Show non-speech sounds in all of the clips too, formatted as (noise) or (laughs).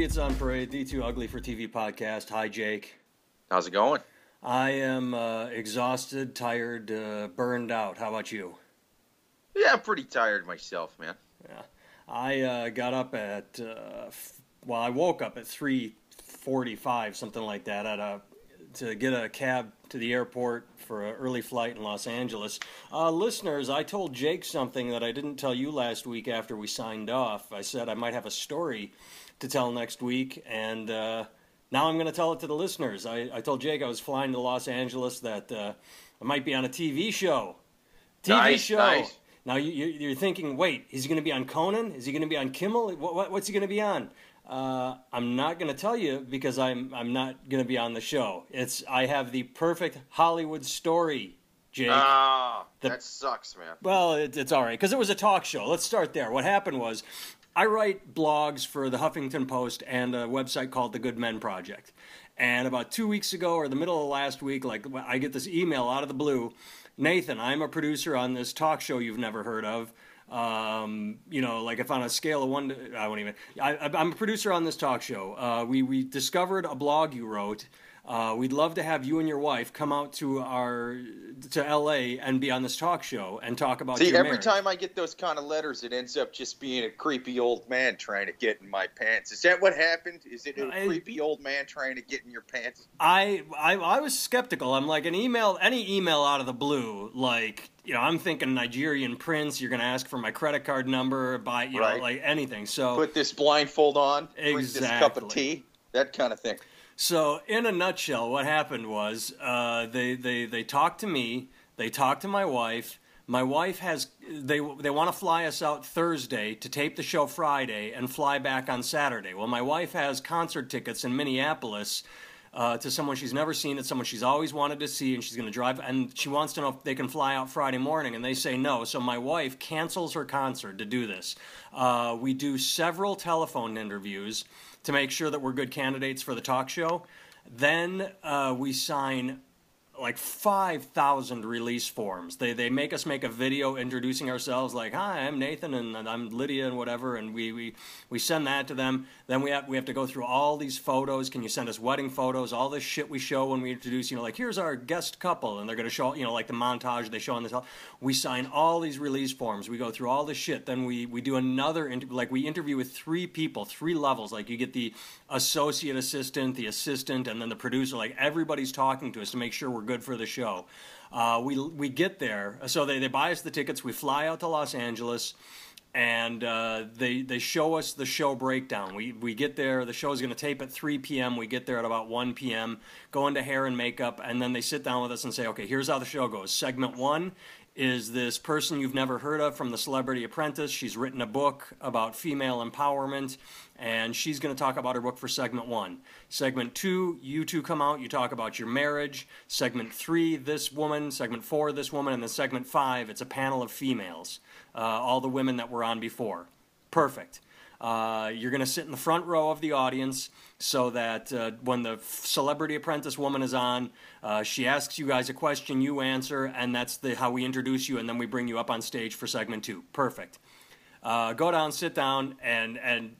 Idiots on Parade, the Too Ugly for TV podcast. Hi, Jake. How's it going? I am uh, exhausted, tired, uh, burned out. How about you? Yeah, I'm pretty tired myself, man. Yeah, I uh, got up at uh, f- well, I woke up at three forty-five, something like that, at a to get a cab to the airport for an early flight in Los Angeles. Uh, listeners, I told Jake something that I didn't tell you last week after we signed off. I said I might have a story to tell next week, and uh, now I'm going to tell it to the listeners. I, I told Jake I was flying to Los Angeles that uh, I might be on a TV show. TV Nice, show. nice. Now you, you- you're thinking, wait, is he going to be on Conan? Is he going to be on Kimmel? What, what, what's he going to be on? Uh, I'm not going to tell you because I'm I'm not going to be on the show. It's I have the perfect Hollywood story, Jake. Ah, that sucks, man. Well, it, it's all right because it was a talk show. Let's start there. What happened was, I write blogs for the Huffington Post and a website called the Good Men Project. And about two weeks ago, or the middle of last week, like I get this email out of the blue, Nathan, I'm a producer on this talk show you've never heard of. Um, you know, like if on a scale of one to, I won't even. I, I'm a producer on this talk show. Uh, we we discovered a blog you wrote. Uh, we'd love to have you and your wife come out to our to L.A. and be on this talk show and talk about See, every marriage. time I get those kind of letters, it ends up just being a creepy old man trying to get in my pants. Is that what happened? Is it a I- creepy old man trying to get in your pants? I, I I was skeptical. I'm like an email, any email out of the blue, like you know, I'm thinking Nigerian prince. You're gonna ask for my credit card number, buy you Right. know, like anything. So Put this blindfold on, drink this cup of tea, that kind of thing. So, in a nutshell, what happened was uh, they, they, they talked to me, they talked to my wife. My wife has, they, they want to fly us out Thursday to tape the show Friday and fly back on Saturday. Well, my wife has concert tickets in Minneapolis uh, to someone she's never seen, it's someone she's always wanted to see, and she's going to drive, and she wants to know if they can fly out Friday morning, and they say no. So my wife cancels her concert to do this. Uh, we do several telephone interviews to make sure that we're good candidates for the talk show. Then uh, we sign like 5,000 release forms. They, they make us make a video introducing ourselves, like, hi, I'm Nathan and, I'm Lydia and whatever, and we, we, we send that to them. Then we have, we have to go through all these photos. Can you send us wedding photos? All this shit we show when we introduce, you know, like, here's our guest couple, and they're going to show, you know, like the montage they show on this. We sign all these release forms. We go through all this shit. Then we, we do another, inter- like, we interview with three people, three levels. Like, you get the associate assistant, the assistant, and then the producer. Like, everybody's talking to us to make sure we're good for the show. Uh, we, we get there. So they, they buy us the tickets. We fly out to Los Angeles and uh, they they show us the show breakdown. We we get there. The show is going to tape at 3 p.m. We get there at about 1 p.m. Go into hair and makeup, and then they sit down with us and say, "Okay, here's how the show goes. Segment one is this person you've never heard of from the Celebrity Apprentice. She's written a book about female empowerment, and she's going to talk about her book for segment one. Segment two, you two come out. You talk about your marriage. Segment three, this woman. Segment four, this woman, and then segment five, it's a panel of females." uh, all the women that were on before. Perfect. Uh, you're going to sit in the front row of the audience so that uh, when the celebrity apprentice woman is on, uh, she asks you guys a question, you answer, and that's the, how we introduce you, and then we bring you up on stage for segment two. Perfect. Uh, go down, sit down, and and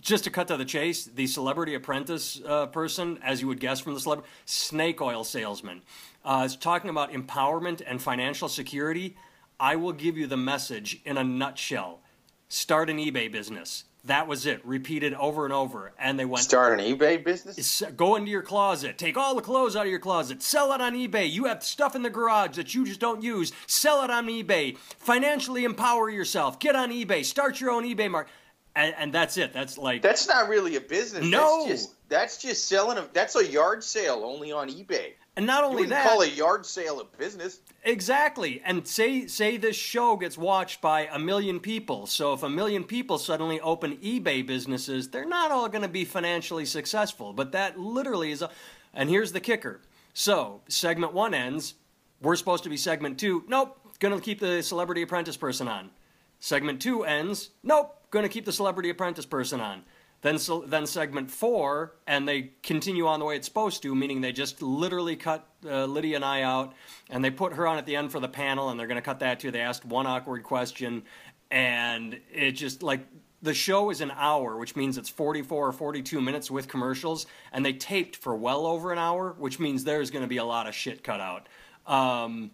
just to cut to the chase, the celebrity apprentice uh, person, as you would guess from the celebrity, snake oil salesman, uh, is talking about empowerment and financial security. I will give you the message in a nutshell. Start an eBay business. That was it. Repeated over and over. And they went, Start an eBay business? Go into your closet. Take all the clothes out of your closet. Sell it on eBay. You have stuff in the garage that you just don't use. Sell it on eBay. Financially empower yourself. Get on eBay. Start your own eBay market. And, and that's it. That's like That's not really a business. No. That's just, that's just selling a, that's a yard sale only on eBay. and not You only wouldn't that. call a yard sale a business. Exactly. And say say this show gets watched by a million people. So if a million people suddenly open eBay businesses, they're not all going to be financially successful, but that literally is a And here's the kicker. So, segment 1 ends, we're supposed to be segment 2. Nope, going to keep the celebrity apprentice person on. Segment 2 ends, nope, going to keep the celebrity apprentice person on. Then, so, then segment four, and they continue on the way it's supposed to, meaning they just literally cut uh, Lydia and I out, and they put her on at the end for the panel, and they're going to cut that too. They asked one awkward question, and it just like the show is an hour, which means it's 44 or 42 minutes with commercials, and they taped for well over an hour, which means there's going to be a lot of shit cut out. Um,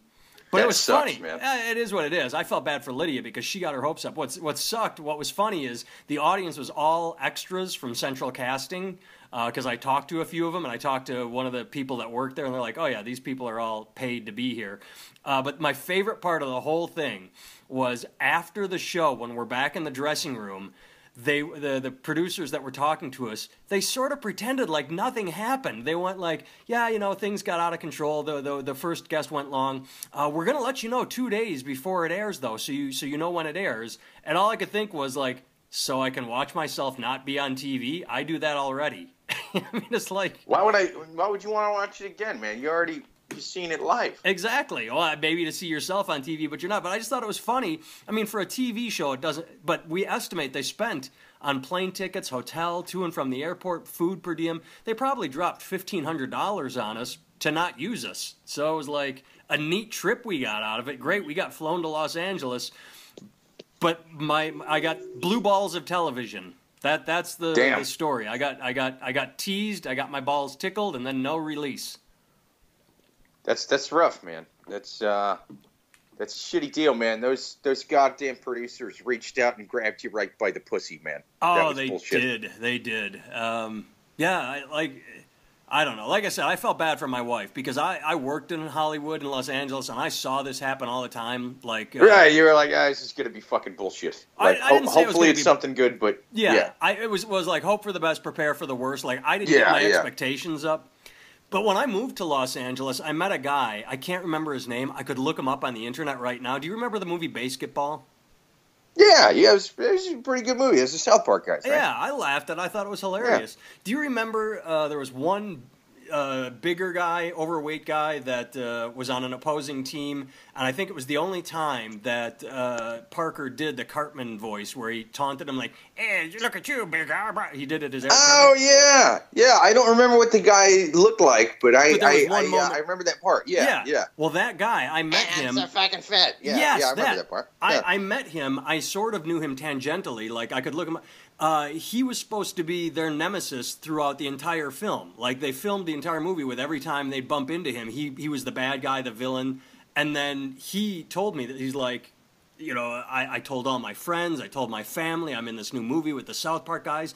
but That it was sucks, funny. man. It is what it is. I felt bad for Lydia because she got her hopes up. What's what sucked? What was funny is the audience was all extras from Central Casting because I talked to a few of them and I talked to one of the people that worked there and they're like, "Oh yeah, these people are all paid to be here." Uh, but my favorite part of the whole thing was after the show when we're back in the dressing room they the the producers that were talking to us they sort of pretended like nothing happened. They went like yeah you know things got out of control. The the, the first guest went long. Uh, we're gonna let you know two days before it airs though so you so you know when it airs. And all i could think was like so i can watch myself not be on tv i do that already. (laughs) I mean it's like Why would I? Why would you want to watch it again, man? You already you seen it live. Exactly. Well, maybe to see yourself on TV, but you're not. But I just thought it was funny. I mean, for a TV show, it doesn't. But we estimate they spent on plane tickets, hotel, to and from the airport, food per diem. They probably dropped fifteen hundred dollars on us to not use us. So it was like a neat trip we got out of it. Great, we got flown to Los Angeles. But my, I got blue balls of television. That that's the, the story. I got I got I got teased. I got my balls tickled, and then no release. That's that's rough, man. That's uh, that's a shitty deal, man. Those those goddamn producers reached out and grabbed you right by the pussy, man. Oh, they bullshit. did. They did. Um, yeah, I, like I don't know. Like I said, I felt bad for my wife because I, I worked in Hollywood in Los Angeles, and I saw this happen all the time. Like, uh, Right, you were like, ah, this is gonna be fucking bullshit. I- Like, I it was hopefully it's be- something good, but yeah, yeah, I it was was like hope for the best, prepare for the worst. Like I didn't Yeah, get my yeah. expectations up. But when I moved to Los Angeles, I met a guy. I can't remember his name. I could look him up on the internet right now. Do you remember the movie BASEketball? yeah, yeah. It was, it was a pretty good movie. It was the South Park guys, right? Yeah, I laughed and I thought it was hilarious. Do you remember uh, there was one uh, bigger guy, overweight guy that uh, was on an opposing team, and I think it was the only time that uh, Parker did the Cartman voice where he taunted him like, "Hey, look at you, big guy!" He did it as Eric Oh yeah, yeah. I don't remember what the guy looked like, but I But there I, I, uh, I remember that part. Yeah, yeah. Well, that guy, I met him. fucking fat. Yeah, yes, yeah. I remember that, part. I, I met him. I sort of knew him tangentially. Like I could look him. up. Uh, he was supposed to be their nemesis throughout the entire film. Like they filmed the entire movie with every time they'd bump into him, he he was the bad guy, the villain. And then he told me that he's like, you know, I, I told all my friends, I told my family, I'm in this new movie with the South Park guys.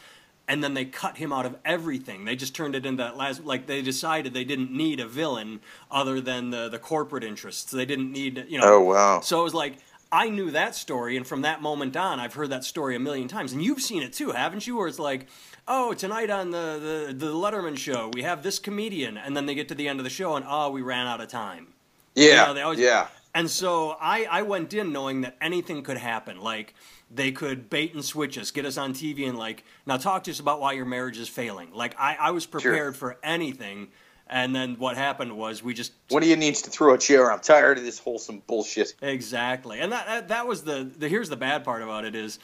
And then they cut him out of everything. They just turned it into that last, like they decided they didn't need a villain other than the the corporate interests. They didn't need, you know. Oh wow. So it was like I knew that story, and from that moment on, I've heard that story a million times, and you've seen it too, haven't you? Where it's like, oh, tonight on the the, the Letterman show, we have this comedian, and then they get to the end of the show, and oh, we ran out of time. Yeah, know, they always- yeah. And so I, I went in knowing that anything could happen. Like they could bait and switch us, get us on TV, and like now talk to us about why your marriage is failing. Like I, I was prepared for anything, and then what happened was we just What of you needs to throw a chair. I'm tired of this wholesome bullshit. Exactly, and that, that that was the, the here's the bad part about it is,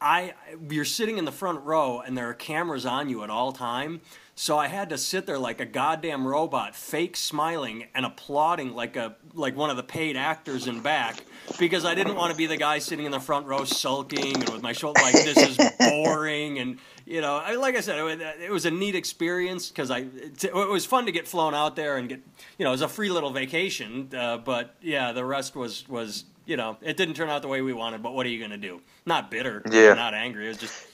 I you're sitting in the front row and there are cameras on you at all time, so I had to sit there like a goddamn robot, fake smiling and applauding like a like one of the paid actors in back because I didn't want to be the guy sitting in the front row sulking and with my shoulder like this is (laughs) boring and you know I, like I said it was, it was a neat experience because I it, it was fun to get flown out there and get you know it was a free little vacation uh, but yeah the rest was was you know it didn't turn out the way we wanted but what are you gonna do not bitter Yeah. not angry it was just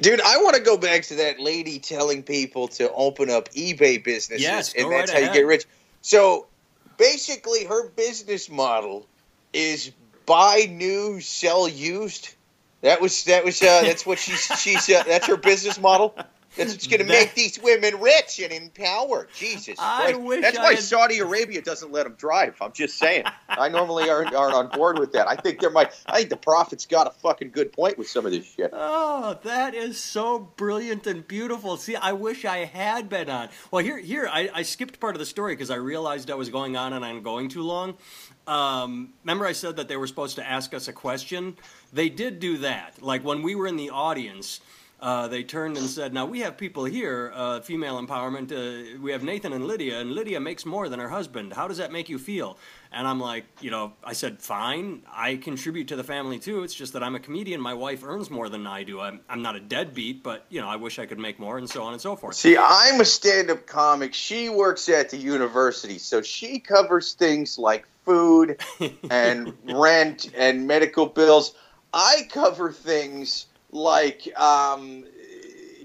Dude, I want to go back to that lady telling people to open up eBay businesses, Yes, and that's right how you get rich. So, basically, her business model is buy new, sell used. That was that was uh, that's what she's she's uh, that's her business model. (laughs) That's (laughs) going to make these women rich and empowered. Jesus, I Christ. wish that's I why had- Saudi Arabia doesn't let them drive. I'm just saying. I normally aren't, aren't on board with that. I think there might. I think the prophet's got a fucking good point with some of this shit. Oh, that is so brilliant and beautiful. See, I wish I had been on. Well, here, here, I, I skipped part of the story because I realized I was going on and I'm going too long. Um, remember, I said that they were supposed to ask us a question? They did do that. Like when we were in the audience, uh, they turned and said, "Now we have people here, uh, female empowerment. Uh, we have Nathan and Lydia, and Lydia makes more than her husband. How does that make you feel?" And I'm like, you know, I said, "Fine. I contribute to the family too. It's just that I'm a comedian. My wife earns more than I do. I'm, I'm not a deadbeat, but you know, I wish I could make more, and so on and so forth." See, I'm a stand-up comic. She works at the university, so she covers things like food (laughs) and rent and medical bills. I cover things like um,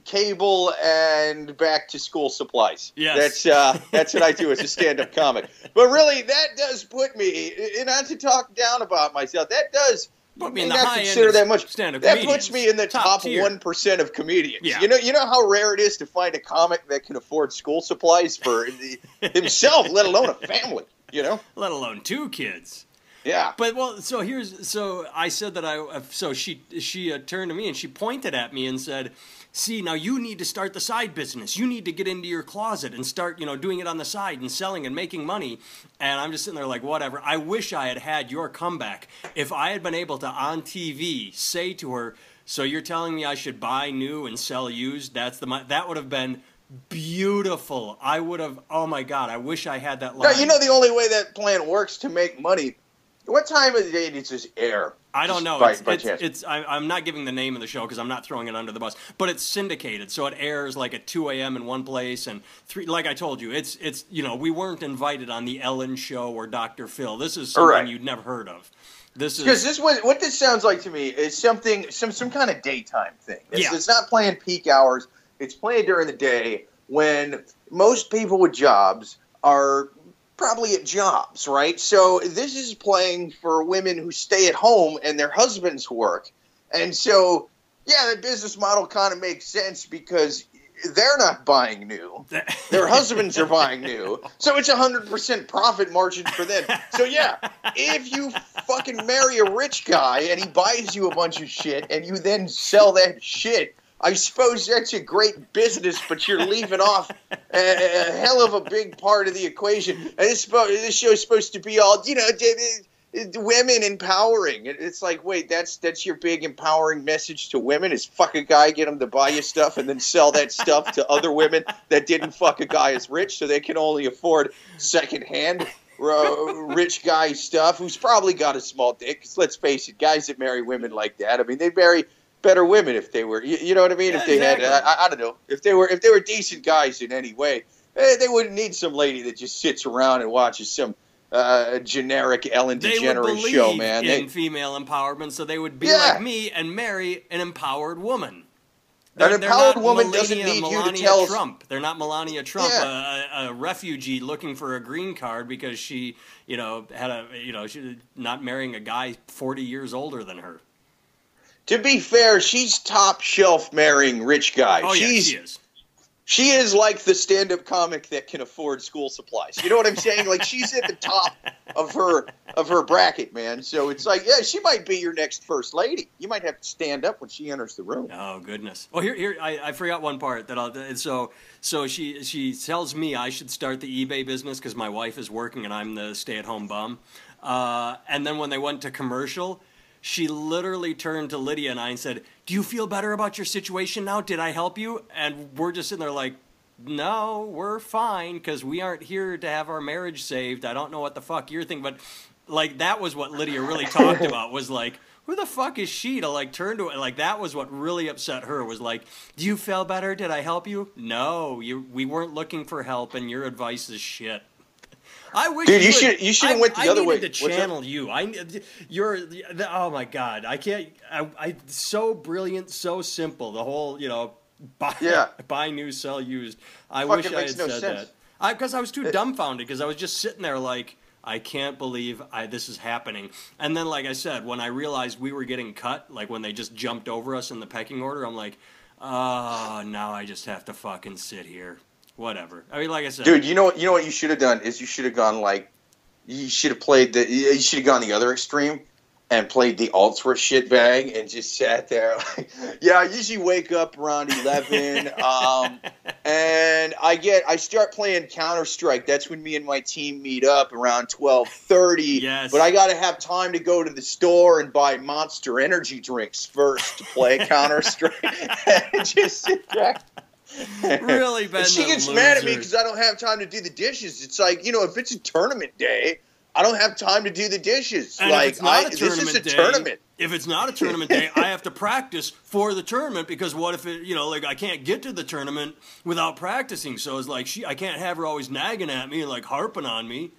cable and back to school supplies. Yes. That's uh, that's what I do as a stand-up comic. But really, that does put me, and not to talk down about myself, that does Put me in the not high end consider that much. That comedians. puts me in the Top top one percent of comedians. Yeah. You know, you know how rare it is to find a comic that can afford school supplies for the, himself, let alone a family. You know? (laughs) let alone two kids. Yeah. But well, so here's so I said that I so she she uh, turned to me and she pointed at me and said, "See, now you need to start the side business. You need to get into your closet and start, you know, doing it on the side and selling and making money." And I'm just sitting there like, "Whatever. I wish I had had your comeback. If I had been able to on TV say to her, "So you're telling me I should buy new and sell used?" That's the that would have been beautiful. I would have. Oh my god! I wish I had that No, line. you know the only way that plan works to make money. What time of the day does this air? I don't know. By, it's, by it's, it's I, I'm not giving the name of the show because I'm not throwing it under the bus. But it's syndicated, so it airs like at 2 a.m. in one place and three. Like I told you, it's it's you know we weren't invited on the Ellen Show or Dr. Phil. This is something Right. you'd never heard of. This Because this was what this sounds like to me is something some some kind of daytime thing. It's, Yeah. it's not playing peak hours. It's playing during the day when most people with jobs are probably at jobs, right? So this is playing for women who stay at home and their husbands work. And so yeah, the business model kind of makes sense because they're not buying new. (laughs) Their husbands are buying new. So it's a 100% profit margin for them. So yeah, if you fucking marry a rich guy and he buys you a bunch of shit and you then sell that shit, I suppose that's a great business, but you're leaving off a, a hell of a big part of the equation. And this, this show is supposed to be all, you know, women empowering. It's like, wait, that's that's your big empowering message to women is fuck a guy, get him to buy you stuff, and then sell that stuff to other women that didn't fuck a guy as rich, so they can only afford secondhand rich guy stuff. Who's probably got a small dick. 'cause let's face it, guys that marry women like that, I mean, they marry better women if they were, you, you know what I mean? Yeah, if they exactly. had, I, I don't know, if they were, if they were decent guys in any way, eh, they wouldn't need some lady that just sits around and watches some uh, generic Ellen they would DeGeneres believe show, man. in They, female empowerment, so they would be Yeah. like me and marry an empowered woman. An empowered woman doesn't Melania- need you to tell- Trump. They're not Melania Trump, Yeah. a, a, a refugee looking for a green card because she, you know, had a, you know, she not marrying a guy forty years older than her. To be fair, she's top shelf marrying rich guys. Oh yeah, she is. She is like the stand-up comic that can afford school supplies. You know what I'm saying? Like she's at the top of her of her bracket, man. So it's like, yeah, she might be your next first lady. You might have to stand up when she enters the room. Oh goodness! Well, here, here, I, I forgot one part that I'll. and So, so she she tells me I should start the eBay business because my wife is working and I'm the stay-at-home bum. Uh, and then when they went to commercial, she literally turned to Lydia and I and said, "Do you feel better about your situation now? Did I help you?" And we're just sitting there like. No, we're fine because we aren't here to have our marriage saved. I don't know what the fuck you're thinking, but like that was what Lydia really talked (laughs) about was like, who the fuck is she to like turn to it? Like that was what really upset her was like, do you feel better? Did I help you? No, you. We weren't looking for help, and your advice is shit. I wish, Dude, you should- you should have went the I other way. To channel you, I you're the, oh my god, I can't. I, I so brilliant, so simple. The whole you know, buy Yeah. (laughs) buy new, sell used. I Fucking wish I had no said sense. that. I because I was too It- dumbfounded because I was just sitting there like I can't believe I, this is happening. And then, like I said, when I realized we were getting cut, like when they just jumped over us in the pecking order, I'm like, oh, now I just have to fucking sit here. Whatever. I mean, like I said, Dude, you know what? You know what you should have done is you should have gone like, you should have played the, you should have gone the other extreme, and played the ultra shit bag and just sat there. Like, (laughs) yeah, I usually wake up around (laughs) eleven, um, and I get I start playing Counter Strike. That's when me and my team meet up around twelve thirty. Yes. But I got to have time to go to the store and buy Monster Energy drinks first to play (laughs) Counter Strike and just sit there. (laughs) really been And she gets mad at me because I don't have time to do the dishes. It's like you know, if it's a tournament day, I don't have time to do the dishes. And like it's not I, a this tournament is a day, tournament. If it's not a tournament day, I have to practice for the tournament because what if it, you know, like I can't get to the tournament without practicing. So it's like she, I can't have her always nagging at me and like harping on me.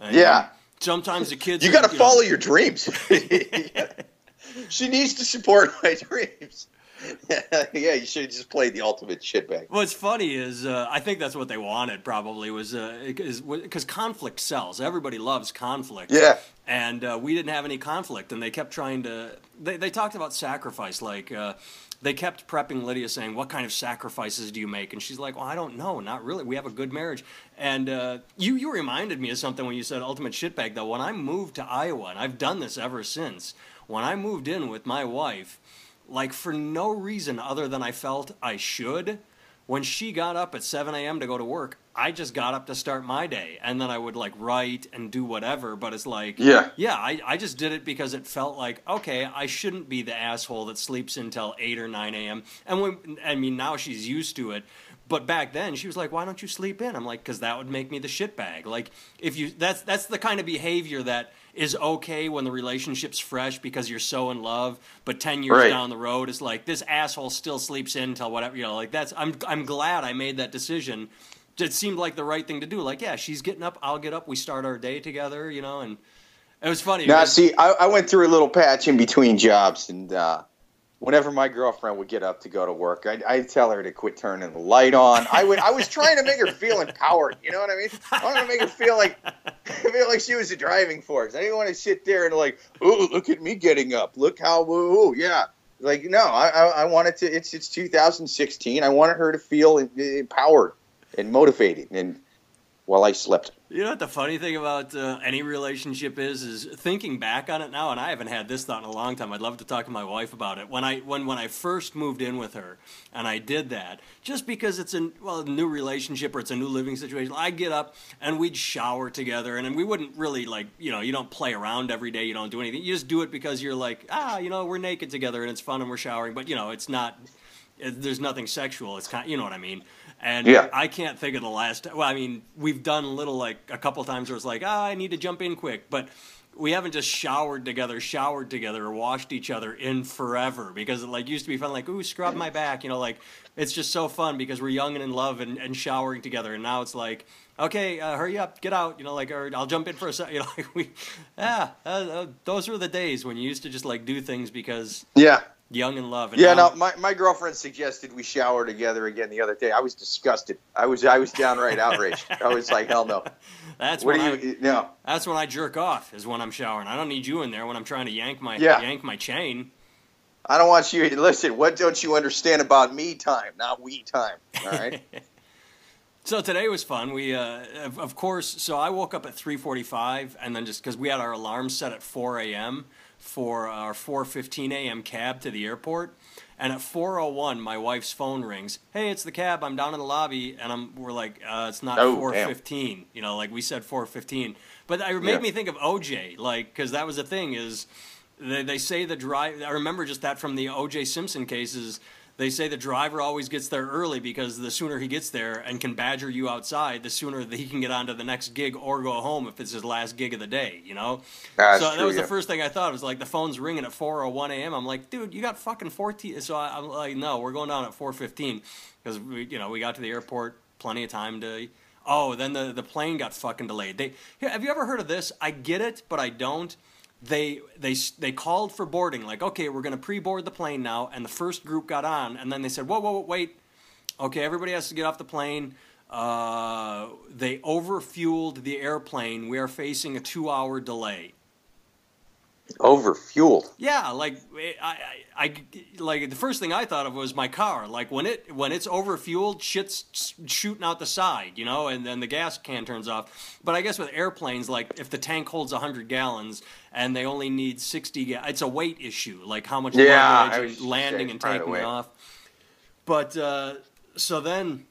And Yeah. Sometimes the kids, You got to know- follow your dreams. (laughs) (laughs) she needs to support my dreams. (laughs) yeah, you should have just played the ultimate shitbag. What's funny is uh, I think that's what they wanted. Probably was because conflict sells. Everybody loves conflict. Yeah. and uh, we didn't have any conflict, and they kept trying to. They they talked about sacrifice, like. Uh, they kept prepping Lydia, saying, "What kind of sacrifices do you make?" And she's like, "Well, I don't know, not really. We have a good marriage." And uh, you you reminded me of something when you said ultimate shitbag. Though when I moved to Iowa, and I've done this ever since. When I moved in with my wife, like for no reason other than I felt I should. When she got up at 7 a.m. to go to work, I just got up to start my day. And then I would like write and do whatever. But it's like, Yeah. yeah, I, I just did it because it felt like, okay, I shouldn't be the asshole that sleeps until 8 or 9 a.m. And when, I mean, now she's used to it. But back then, she was like, "Why don't you sleep in?" I'm like, "Cause that would make me the shitbag." Like, if you that's that's the kind of behavior that is okay when the relationship's fresh because you're so in love. But ten years Right. down the road, it's like this asshole still sleeps in until whatever. You know, like that's. I'm I'm glad I made that decision. It seemed like the right thing to do. Like, yeah, she's getting up, I'll get up. We start our day together. You know, and it was funny. Now, see, I, I went through a little patch in between jobs, and uh, whenever my girlfriend would get up to go to work, I'd, I'd tell her to quit turning the light on. I would, I was trying to make her feel empowered. You know what I mean? I wanted to make her feel like, (laughs) feel like she was the driving force. I didn't want to sit there and like, oh, look at me getting up. Look how, ooh, yeah. Like, no, I, I, I wanted to. It's, it's 2016. I wanted her to feel empowered and motivated, and while I slept. You know what the funny thing about uh, any relationship is? Is thinking back on it now, and I haven't had this thought in a long time. I'd love to talk to my wife about it. When I when when I first moved in with her, and I did that just because it's a well a new relationship or it's a new living situation. I'd get up and we'd shower together, and, and we wouldn't really like you know you don't play around every day. You don't do anything. You just do it because you're like ah you know we're naked together and it's fun and we're showering, but you know it's not. It, there's nothing sexual. It's kind, you know what I mean. And Yeah. I can't think of the last. Well, I mean, we've done little like a couple times where it's like, ah, I need to jump in quick, but we haven't just showered together, showered together, or washed each other in forever because it like used to be fun, like ooh, scrub my back, you know, like it's just so fun because we're young and in love and, and showering together, and now it's like. Okay, uh, hurry up, get out. You know, like, or I'll jump in for a second. (laughs) You know, like we, yeah, uh, uh, those were the days when you used to just like do things because Yeah. Young in love. And Yeah, now- no, my, my girlfriend suggested we shower together again the other day. I was disgusted. I was I was downright outraged. I was like, hell no. (laughs) that's What when do I, you no? That's when I jerk off. Is when I'm showering. I don't need you in there when I'm trying to yank my Yeah. yank my chain. I don't want you to listen, what don't you understand about me time, not we time. All right? (laughs) So today was fun. We, uh, of, of course, so I woke up at 3:45, and then just because we had our alarm set at 4 a.m. for our 4:15 a.m. cab to the airport, and at 4:01, my wife's phone rings. Hey, it's the cab. I'm down in the lobby, and I'm we're like, uh, it's not Oh, 4:15. You know, like we said 4:15. But it made Yeah. me think of OJ, like because that was the thing is. They, they say the drive. I remember just that from the O.J. Simpson cases. They say the driver always gets there early because the sooner he gets there and can badger you outside, the sooner that he can get on to the next gig or go home if it's his last gig of the day. You know. That's so that was yeah. the first thing I thought. It was like the phone's ringing at 4:01 a.m. I'm like, dude, you got fucking 14. So I, I'm like, no, we're going down at 4:15 because we, you know, we got to the airport plenty of time to. Oh, then the the plane got fucking delayed. They have you ever heard of this? I get it, but I don't they they they called for boarding like okay we're going to pre-board the plane now and the first group got on and then they said whoa whoa, whoa wait. Okay everybody has to get off the plane. Uh, they overfueled the airplane. We are facing a two hour delay Overfueled. Yeah, like I, I, I, like the first thing I thought of was my car. Like when it when it's overfueled, shit's shooting out the side, you know, and then the gas can turns off. But I guess with airplanes, like if the tank holds hundred gallons and they only need sixty, ga- it's a weight issue. Like how much Yeah, I luggage and landing and taking away. off. But uh, so then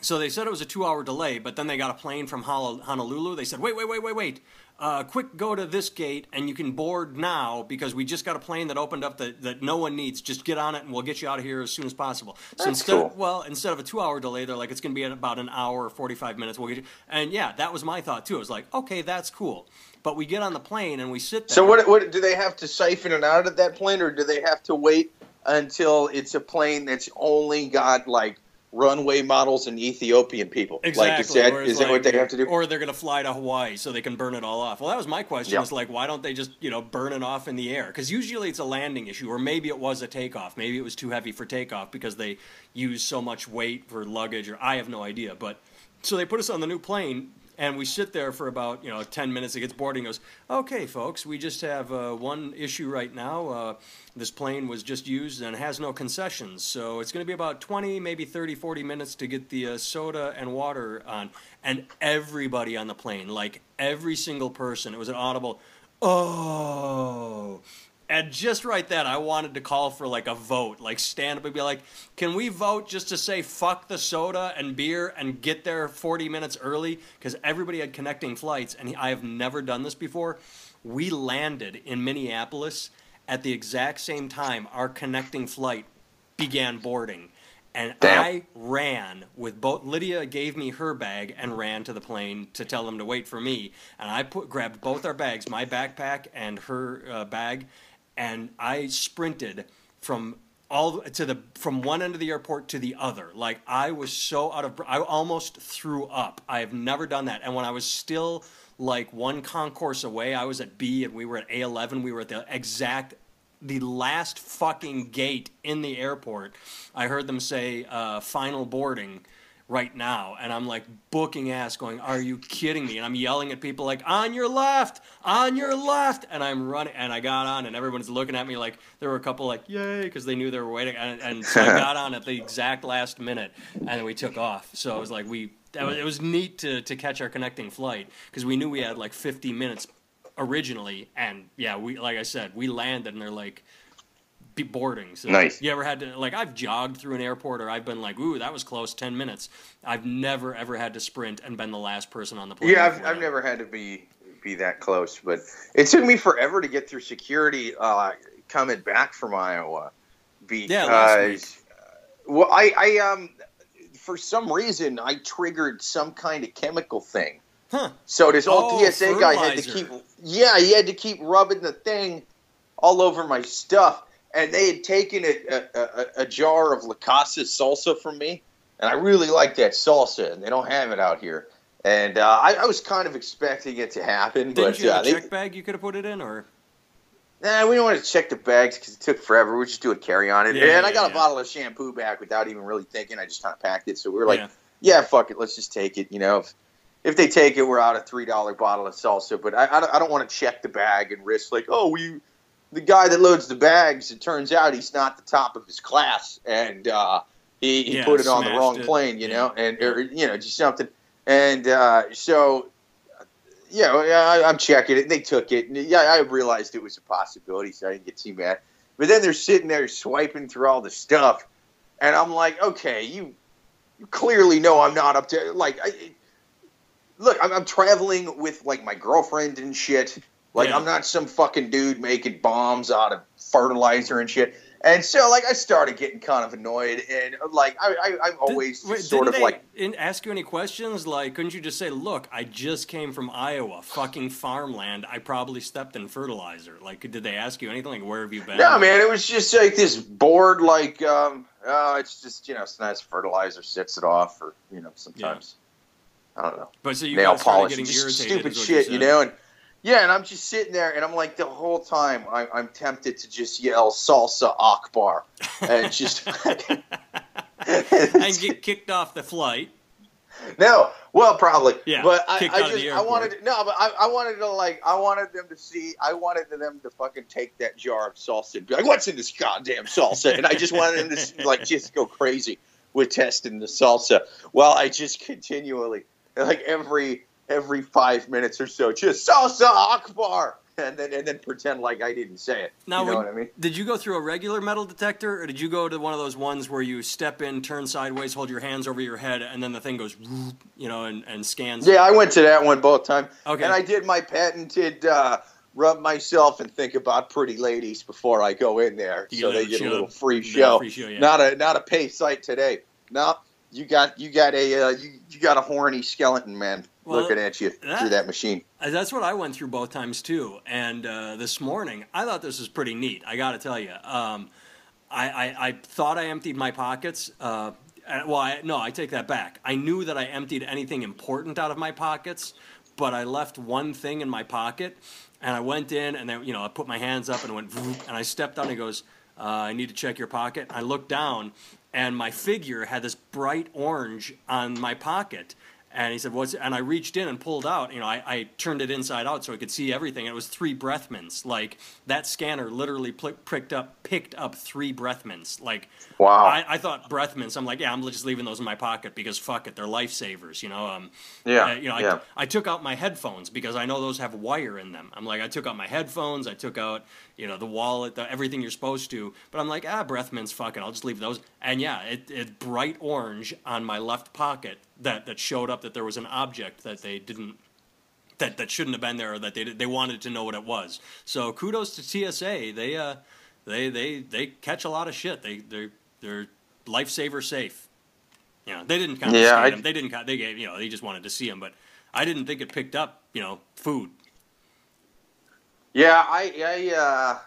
so they said it was a two-hour delay, but then they got a plane from Honolulu. They said, "Wait, wait, wait, wait, wait! Uh, quick, go to this gate, and you can board now because we just got a plane that opened up that, that no one needs. Just get on it, and we'll get you out of here as soon as possible." So That's instead, cool. well, instead of a two-hour delay, they're like, "It's going to be at about an hour or forty-five minutes. We'll get you." And yeah, that was my thought too. I was like, "Okay, that's cool." But we get on the plane and we sit there. So what? What do they have to siphon it out of that plane, or do they have to wait until it's a plane that's only got like runway models and Ethiopian people? Exactly. Like, is that is that what they have to do? Or they're going to fly to Hawaii so they can burn it all off. Well, that was my question. Yeah. Is like, why don't they just you know burn it off in the air? Because usually it's a landing issue, or maybe it was a takeoff. Maybe it was too heavy for takeoff because they use so much weight for luggage, or I have no idea. But so they put us on the new plane. And we sit there for about you know ten minutes. It gets boarding. Goes, okay, folks, we just have uh, one issue right now. Uh, this plane was just used and has no concessions, so it's going to be about 20, maybe 30, 40 minutes to get the uh, soda and water on. And everybody on the plane, like every single person, it was an audible, oh. And just right then, I wanted to call for like a vote, like stand up and be like, "Can we vote just to say fuck the soda and beer and get there 40 minutes early?" Because everybody had connecting flights, and I have never done this before. We landed in Minneapolis at the exact same time our connecting flight began boarding. And Damn. I ran with both. Lydia gave me her bag and ran to the plane to tell them to wait for me. And I put grabbed both our bags, my backpack and her uh, bag, and I sprinted from all to the from one end of the airport to the other. Like I was so out of. I almost threw up. I have never done that. And when I was still like one concourse away, I was at B and we were at A11. We were at the exact the last fucking gate in the airport, I heard them say uh, final boarding right now. And I'm like booking ass going, Are you kidding me? And I'm yelling at people like, On your left, on your left. And I'm running. And I got on, and everyone's looking at me like, there were a couple like, Yay, because they knew they were waiting. And, and so I got on at the exact last minute, and we took off. So it was like, we. That was, it was neat to, to catch our connecting flight because we knew we had like 50 minutes originally, and yeah, we like I said, we landed and they're like be boarding. So Nice. You ever had to like I've jogged through an airport or I've been like, ooh, that was close, ten minutes. I've never ever had to sprint and been the last person on the plane. Yeah, I've, I've never had to be be that close, but it took me forever to get through security uh, coming back from Iowa because Yeah, last week. well, I, I um for some reason I triggered some kind of chemical thing. Huh. So this old Oh, TSA guy had to keep yeah he had to keep rubbing the thing all over my stuff, and they had taken a, a, a, a jar of La Casa salsa from me, and I really like that salsa, and they don't have it out here. And uh, I, I was kind of expecting it to happen, Didn't but you uh, have a they, check bag you could have put it in, or nah, we don't want to check the bags because it took forever. We just do a carry on it, Yeah, and I got yeah, a bottle of shampoo back without even really thinking. I just kind of packed it, so we were like, Yeah. yeah, fuck it, let's just take it. You know, if, if they take it, we're out a three dollar bottle of salsa. But I, I don't, I don't want to check the bag and risk like, oh, we, the guy that loads the bags. It turns out he's not the top of his class, and uh, he, he Yeah, put it on the wrong it. plane. You Yeah. know, and or you know, just something. And uh, so, yeah, I, I'm checking it. They took it. And, yeah, I realized it was a possibility, so I didn't get too mad. But then they're sitting there swiping through all the stuff, and I'm like, okay, you, you clearly know I'm not up to like. I, look, I'm, I'm traveling with like my girlfriend and shit. Like, Yeah. I'm not some fucking dude making bombs out of fertilizer and shit. And so, like, I started getting kind of annoyed, and like, I, I, I'm always Did- wait, sort didn't of they like, in, ask you any questions? Like, couldn't you just say, "Look, I just came from Iowa, fucking farmland. I probably stepped in fertilizer." Like, did they ask you anything? Like, where have you been? No, man, it was just like this board, like, um, oh, it's just, you know, sometimes fertilizer sets it off, or, you know, sometimes, I don't know, But so you nail polish, just irritated. stupid shit, you, said. know? And yeah, and I'm just sitting there, and I'm like, the whole time, I, I'm tempted to just yell salsa Akbar, and just, (laughs) and get kicked off the flight. no, well, probably. Yeah, but I, I just I wanted to, no, but I, I wanted to like I wanted them to see I wanted them to fucking take that jar of salsa and be like, what's in this goddamn salsa? And I just wanted them to like just go crazy with testing the salsa. Well, I just continually like every every five minutes or so, just salsa akbar, and then and then pretend like I didn't say it. Now, you know when- what I mean? did you go through a regular metal detector, or did you go to one of those ones where you step in, turn sideways, hold your hands over your head, and then the thing goes, (laughs) you know, and, and scans? Yeah, I went to that one both times. Okay. And I did my patented uh, rub myself and think about pretty ladies before I go in there, so they get a little free show. free show, yeah. Not a not a pay site today. No, you got you got a uh, you, you got a horny skeleton man Well, looking at you that- through that machine. Uh, That's what I went through both times too. And uh, this morning, I thought this was pretty neat. I got to tell you, um, I, I, I thought I emptied my pockets. Uh, uh, well, I, no, I take that back. I knew that I emptied anything important out of my pockets, but I left one thing in my pocket. And I went in, and then you know, I put my hands up and went, and I stepped on. And he goes, uh, "I need to check your pocket." I looked down, and my figure had this bright orange on my pocket. And he said, "What's?" And I reached in and pulled out. You know, I, I turned it inside out so I could see everything. And it was three breath mints. Like that scanner literally pl- pricked up, picked up three breath mints. Like, Wow. I, I thought breath mints. I'm like, yeah, I'm just leaving those in my pocket because fuck it, they're lifesavers. You know, um, Yeah, uh, you know, yeah. I, I took out my headphones because I know those have wire in them. I'm like, I took out my headphones. I took out, you know, the wallet, the, everything you're supposed to. But I'm like, ah, breath mints, fuck it, I'll just leave those. And yeah, it, it bright orange on my left pocket that that showed up that there was an object that they didn't. That, that shouldn't have been there, or that they they wanted to know what it was. So kudos to TSA. They uh, they they they catch a lot of shit. They they they're lifesaver safe. You know, they didn't confiscate Yeah, I- them. They didn't. They gave you know they just wanted to see them, but I didn't think it picked up you know food. Yeah, I I uh,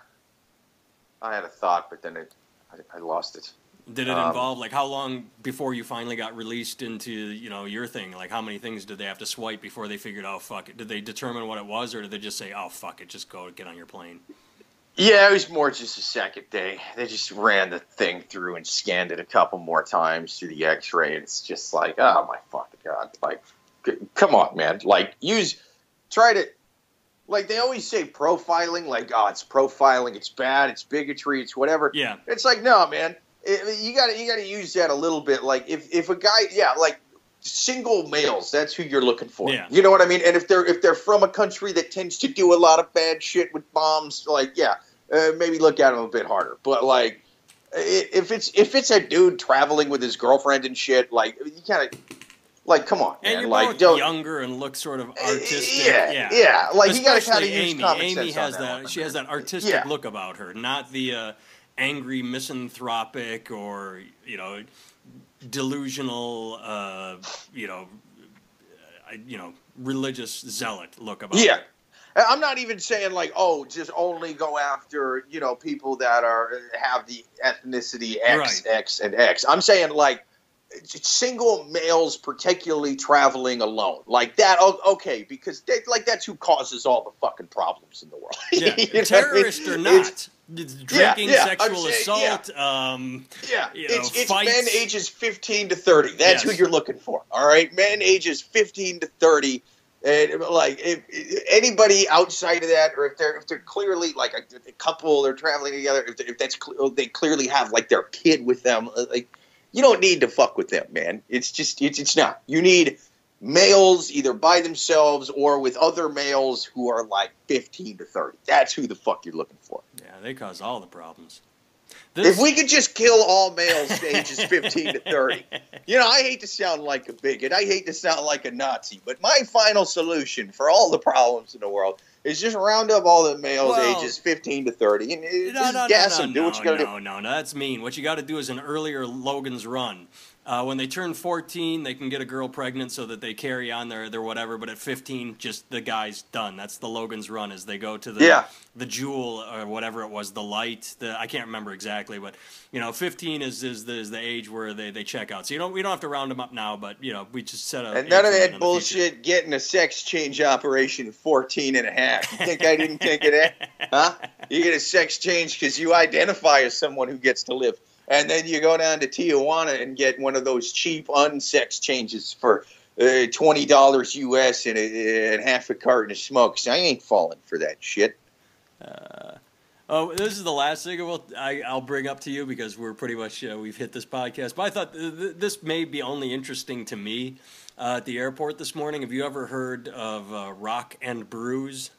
I had a thought, but then it, I, I lost it. Did it Um, involve like how long before you finally got released into you know your thing? Like how many things did they have to swipe before they figured oh fuck it? Did they determine what it was, or did they just say oh fuck it, just go get on your plane? Yeah, it was more just a second day. They just ran the thing through and scanned it a couple more times through the X-ray. And it's just like, oh my fucking god! Like, come on, man! Like, use, try to, like they always say profiling. Like, oh, it's profiling. It's bad. It's bigotry. It's whatever. Yeah, It's like, no, man. It- you got to you got to use that a little bit. Like, if if a guy, yeah, like single males, that's who you're looking for. Yeah. You know what I mean? And if they're if they're from a country that tends to do a lot of bad shit with bombs, like yeah, uh, maybe look at them a bit harder. But like, if it's if it's a dude traveling with his girlfriend and shit, like you kind of like, come on, and man. you're like, don't. younger and look sort of artistic. Yeah, yeah, yeah. Like you got to kind of Especially use Amy. common Amy has that. that. She has that artistic Yeah. look about her, not the uh, angry misanthropic or you know delusional, uh, you know, uh, you know, religious zealot look about. Yeah. I'm not even saying like, oh, just only go after you know people that are have the ethnicity X, Right. X, and X. I'm saying like single males, particularly traveling alone, like that. Okay, because they, like that's who causes all the fucking problems in the world. (laughs) Yeah, You know what I mean? terrorist or not, it's drinking, yeah, I'm sexual saying, yeah. assault. Um, Yeah, you know, it's, it's men ages 15 to 30. That's Yes. who you're looking for. All right, men ages 15 to 30. And like if, if anybody outside of that, or if they're if they're clearly like a, a couple, they're traveling together. If, if that's cle- they clearly have like their kid with them, uh, like you don't need to fuck with them, man. It's just it's it's not. You need males either by themselves or with other males who are like 15 to 30. That's who the fuck you're looking for. yeah, they cause all the problems. If we could just kill all males ages 15 to 30. (laughs) You know, I hate to sound like a bigot. I hate to sound like a Nazi. But my final solution for all the problems in the world is just round up all the males Well- ages 15 to 30 and No, just no, gas no, them. no, do what you got to do. no, no, no, that's mean. What you got to do is an earlier Logan's Run. Uh, when they turn 14, they can get a girl pregnant so that they carry on their, their whatever. But at 15, just the guy's done. That's the Logan's Run. As they go to the Yeah. the jewel or whatever it was, the light. The I can't remember exactly, but you know, 15 is is the, is the age where they, they check out. So you don't we don't have to round them up now, but you know, we just set a And none of that in the future. bullshit getting a sex change operation at 14 and a half. You think I didn't think of that? (laughs) Huh? You get a sex change because you identify as someone who gets to live. And then you go down to Tijuana and get one of those cheap unsex changes for uh, twenty dollars US and, a, and half a carton of smokes. I ain't falling for that shit. Uh, oh, this is the last thing we'll, I, will bring up to you because we're pretty much uh, we've hit this podcast. But I thought th- th- this may be only interesting to me uh, at the airport this morning. Have you ever heard of uh, Rock and Brews?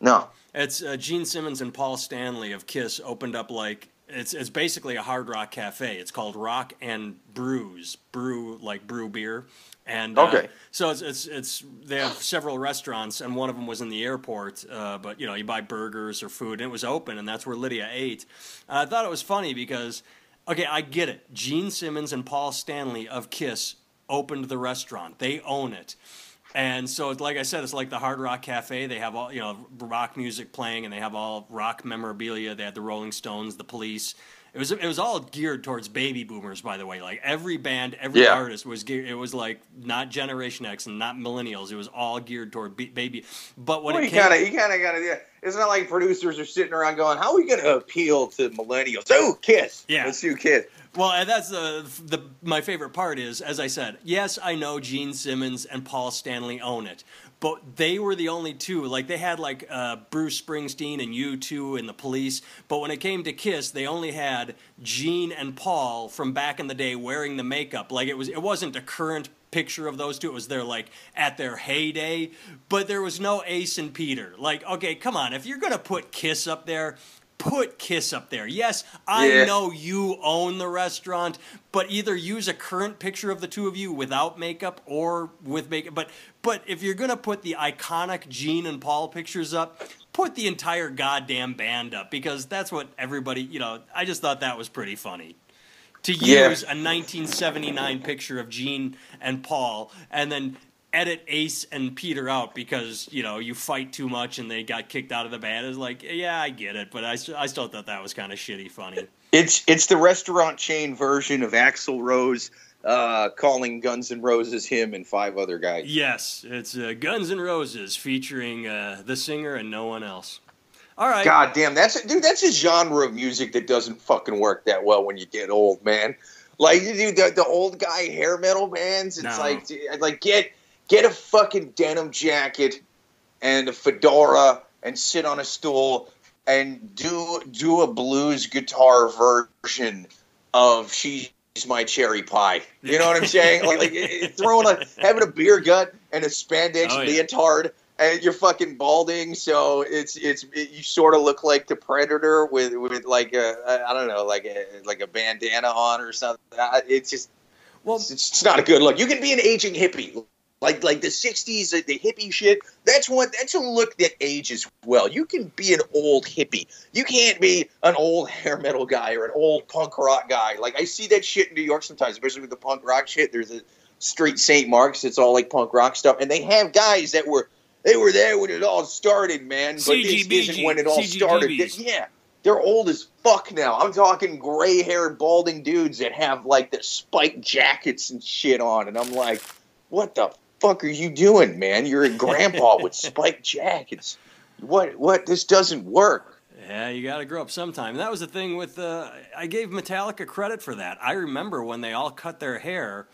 No. It's uh, Gene Simmons and Paul Stanley of Kiss opened up like it's it's basically a hard rock cafe. It's called Rock and Brews, brew like brew beer. And uh, okay. so it's, it's it's they have several restaurants, and one of them was in the airport. Uh, but you know, you buy burgers or food, and it was open, and that's where Lydia ate. Uh, I thought it was funny because, okay, I get it. Gene Simmons and Paul Stanley of Kiss opened the restaurant; they own it. And so, like I said, it's like the Hard Rock Cafe. They have all you know rock music playing, and they have all rock memorabilia. They had the Rolling Stones, the Police, it was it was all geared towards baby boomers, by the way. Like every band, every yeah. artist was geared. It was like not Generation X and not millennials. It was all geared toward baby. But when well, it you kind of you kind of got to. Yeah. It's not like producers are sitting around going, "How are we going to appeal to millennials?" Oh, Kiss. Yeah, let's do Kiss. Well, and that's the the my favorite part is, as I said, yes, I know Gene Simmons and Paul Stanley own it, but they were the only two. Like they had like uh, Bruce Springsteen and U2 and the Police, but when it came to Kiss, they only had Gene and Paul from back in the day wearing the makeup. Like it was, it wasn't a current picture of those two. It was their like at their heyday, but there was no Ace and Peter. Like, okay, come on, if you're gonna put Kiss up there, put Kiss up there. Yes, I yeah. know you own the restaurant, but either use a current picture of the two of you without makeup or with makeup. But but if you're gonna put the iconic Gene and Paul pictures up, put the entire goddamn band up because that's what everybody. You know, I just thought that was pretty funny. To use yeah. a 1979 picture of Gene and Paul, and then edit Ace and Peter out because you know you fight too much and they got kicked out of the band. It's like, yeah, I get it, but I, I still thought that was kind of shitty funny. It's it's the restaurant chain version of Axl Rose uh, calling Guns N' Roses him and five other guys. Yes, it's uh, Guns N' Roses featuring uh, the singer and no one else. All right. God damn, that's a, dude. That's a genre of music that doesn't fucking work that well when you get old, man. Like, dude, the, the old guy hair metal bands. It's no. like, like get get a fucking denim jacket and a fedora and sit on a stool and do do a blues guitar version of she's my cherry pie. You know what I'm saying? (laughs) like, like throwing a having a beer gut and a spandex oh, yeah. leotard and you're fucking balding, so it's it's it, you sort of look like the predator with with like a I don't know like a like a bandana on or something. It's just well, it's, it's not a good look. You can be an aging hippie like like the '60s, the hippie shit. That's what that's a look that ages well. You can be an old hippie. You can't be an old hair metal guy or an old punk rock guy. Like I see that shit in New York sometimes, especially with the punk rock shit. There's a street St. Mark's. It's all like punk rock stuff, and they have guys that were they were there when it all started, man. But this isn't when it all started. Yeah. They're old as fuck now. I'm talking gray haired, balding dudes that have like the spiked jackets and shit on. And I'm like, what the fuck are you doing, man? You're a (laughs) grandpa with spiked jackets. What? What? This doesn't work. Yeah, you got to grow up sometime. That was the thing with. Uh, I gave Metallica credit for that. I remember when they all cut their hair.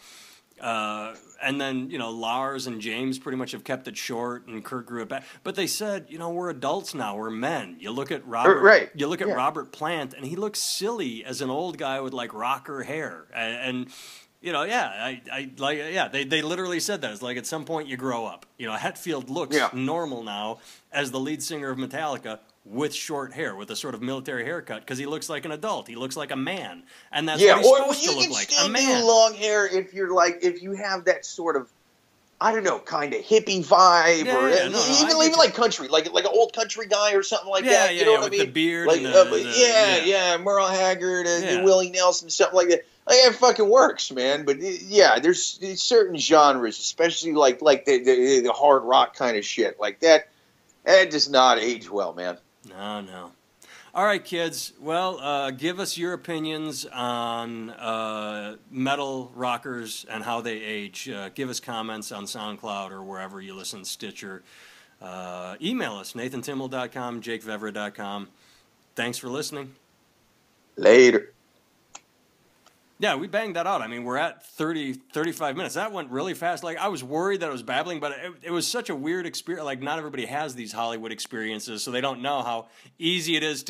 Uh, and then you know Lars and James pretty much have kept it short, and Kirk grew it back. But they said, you know, we're adults now, we're men. You look at Robert, right? You look at yeah. Robert Plant, and he looks silly as an old guy with like rocker hair, and, and you know, yeah, I, I like, yeah, they, they literally said that. It's like at some point you grow up. You know, Hetfield looks yeah. normal now as the lead singer of Metallica with short hair, with a sort of military haircut, because he looks like an adult. He looks like a man, and that's yeah, what he's or, supposed well, to look like, a man. long hair if you're like if you have that sort of I don't know, kind of hippie vibe, yeah, or yeah, no, even no, even like country, like like an old country guy or something like yeah, that. Yeah, you know yeah, what I mean? The beard, like the, uh, the, yeah, yeah, Merle Haggard and, and Willie Nelson, something like that. Like it fucking works, man. But yeah, there's, certain genres, especially like like the, the, the hard rock kind of shit, like that. That does not age well, man. No, no. All right, kids. Well, uh, give us your opinions on uh, metal rockers and how they age. Uh, give us comments on SoundCloud or wherever you listen, Stitcher. Uh, email us, nathantimmel.com, jakevevra.com. Thanks for listening. Later. Yeah, we banged that out. I mean, we're at 30, 35 minutes. That went really fast. Like, I was worried that I was babbling, but it, it was such a weird experience. Like, not everybody has these Hollywood experiences, so they don't know how easy it is to